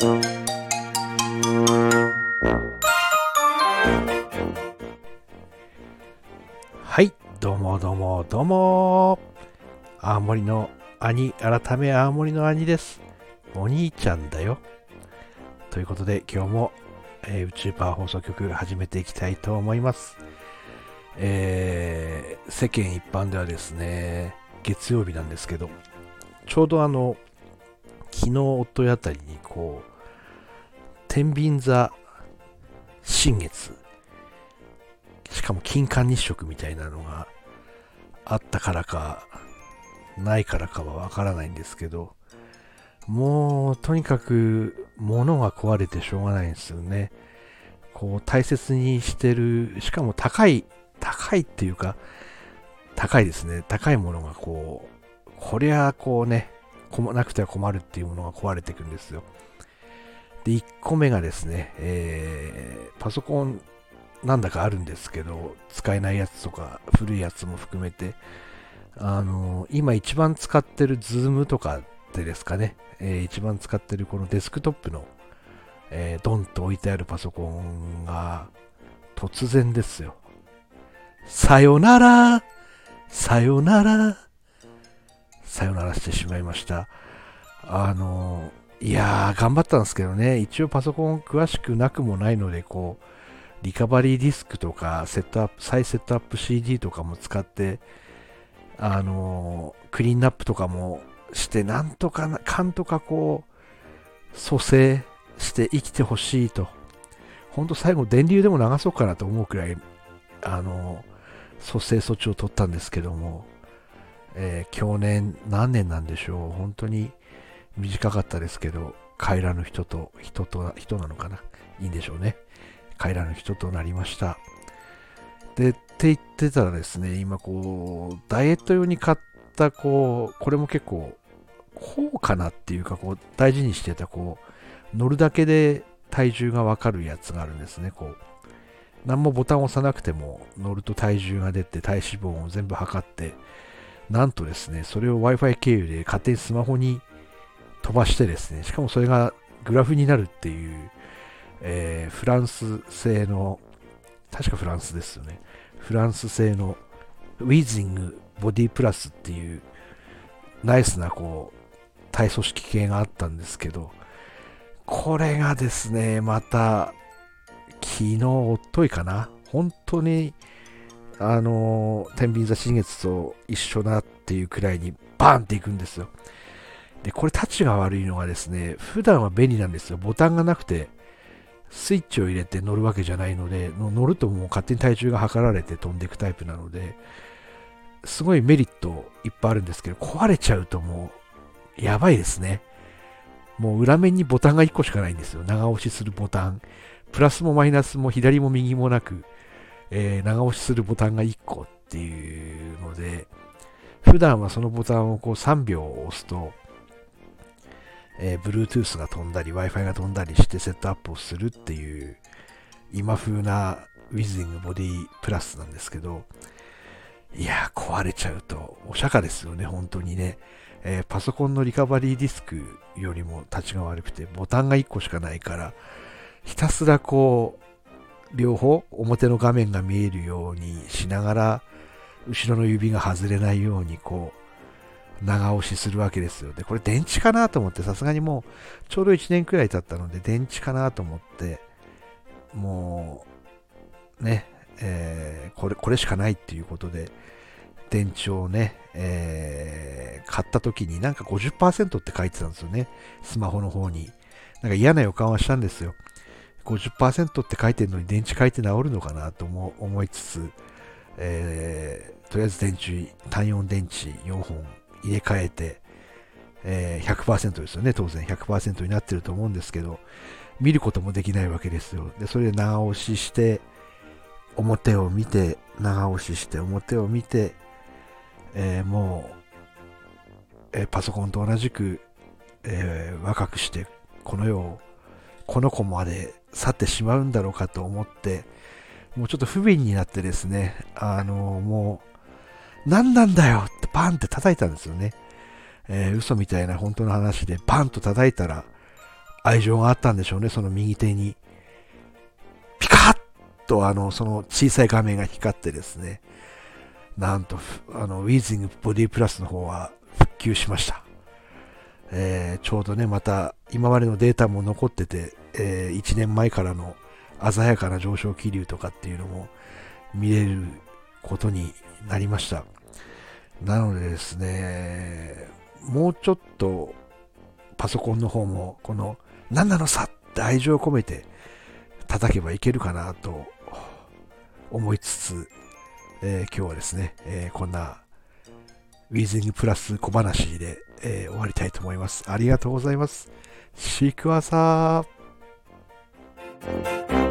はい、どうもどうもどうも。青森の兄、改め青森の兄です。お兄ちゃんだよ。ということで今日も、えー宇宙パワー放送局始めていきたいと思います。えー世間一般ではですね、月曜日なんですけど、ちょうどあの、昨日、おとあたりにこう、天秤座新月、しかも金環日食みたいなのがあったからか、ないからかはわからないんですけど、もうとにかく物が壊れてしょうがないんですよね。こう大切にしてる、しかも高い、高いっていうか、高いですね。高いものがこう、こりゃこうね、こなくては困るっていうものが壊れていくんですよ。で、1個目がですね、えーパソコンなんだかあるんですけど、使えないやつとか古いやつも含めて、あの今一番使ってる Zoom とかでですかね、えー一番使ってるこのデスクトップの、えードンと置いてあるパソコンが突然ですよ。さよならさよならさよならしてしまいました。あのいやー、頑張ったんですけどね、一応パソコン詳しくなくもないので、こう、リカバリーディスクとか、セットアップ、再セットアップ CD とかも使って、あのークリーンナップとかもして、なんとかな、かんとかこう、蘇生して生きてほしいと。ほんと最後、電流でも流そうかなと思うくらい、あのー蘇生措置を取ったんですけども、えー去年、何年なんでしょう。本当に短かったですけど、帰らぬ人と、人と、人なのかな？いいんでしょうね。帰らぬ人となりました。で、って言ってたらですね、今こう、ダイエット用に買った、こう、これも結構、高価なっていうか、こう、大事にしてた、こう、乗るだけで体重がわかるやつがあるんですね、こう。何もボタンを押さなくても乗ると体重が出て体脂肪を全部測ってなんとですねそれを Wi-Fi 経由で勝手にスマホに飛ばしてですねしかもそれがグラフになるっていう、えーフランス製の確かフランスですよねフランス製のウィズイングボディプラスっていうナイスなこう体組織系があったんですけどこれがですねまた昨日、おっといかな、本当に、あの、天秤座新月と一緒だっていうくらいにバーンっていくんですよ。で、これ、タチが悪いのがですね、普段は便利なんですよ。ボタンがなくて、スイッチを入れて乗るわけじゃないので、乗るともう勝手に体重が測られて飛んでいくタイプなので、すごいメリットいっぱいあるんですけど、壊れちゃうともう、やばいですね。もう裏面にボタンが1個しかないんですよ。長押しするボタン。プラスもマイナスも左も右もなく、えー長押しするボタンが1個っていうので、普段はそのボタンをこう3秒押すと、えー Bluetooth が飛んだり Wi-Fi が飛んだりしてセットアップをするっていう今風な Withing Body Plus なんですけど、いや壊れちゃうとお釈迦ですよね、本当にね。えーパソコンのリカバリーディスクよりも立ちが悪くて、ボタンが1個しかないから、ひたすらこう、両方表の画面が見えるようにしながら、後ろの指が外れないようにこう、長押しするわけですよ。で、これ電池かなと思って、さすがにもう、ちょうど1年くらい経ったので、電池かなと思って、もう、ね、えーこれ、これしかないっていうことで、電池をね、えー買った時になんか50%って書いてたんですよね。スマホの方に。なんか嫌な予感はしたんですよ。50%って書いてるのに電池書いて治るのかなと思思いつつ、えーとりあえず電池、単4電池4本入れ替えて、えー100%ですよね、当然100%になってると思うんですけど、見ることもできないわけですよ。で、それで長押しして、表を見て、長押しして、表を見て、えーもう、えーパソコンと同じく、えー若くして、この世を、この子まで去ってしまうんだろうかと思って、もうちょっと不憫になってですね、あのもう、何なんだよってパンって叩いたんですよね。えー嘘みたいな本当の話でパンと叩いたら、愛情があったんでしょうね、その右手に。ピカッとあの、その小さい画面が光ってですね、なんと、あの、ウィーズングボディプラスの方は復旧しました。えー、ちょうどね、また今までのデータも残ってて、えー、1年前からの鮮やかな上昇気流とかっていうのも見れることになりました。なのでですね、もうちょっとパソコンの方もこの何なのさって愛情を込めて叩けばいけるかなと思いつつ、えー、今日はですね、えー、こんなウィズニングプラス小話で、えー、終わりたいと思います。ありがとうございます。シークワーサー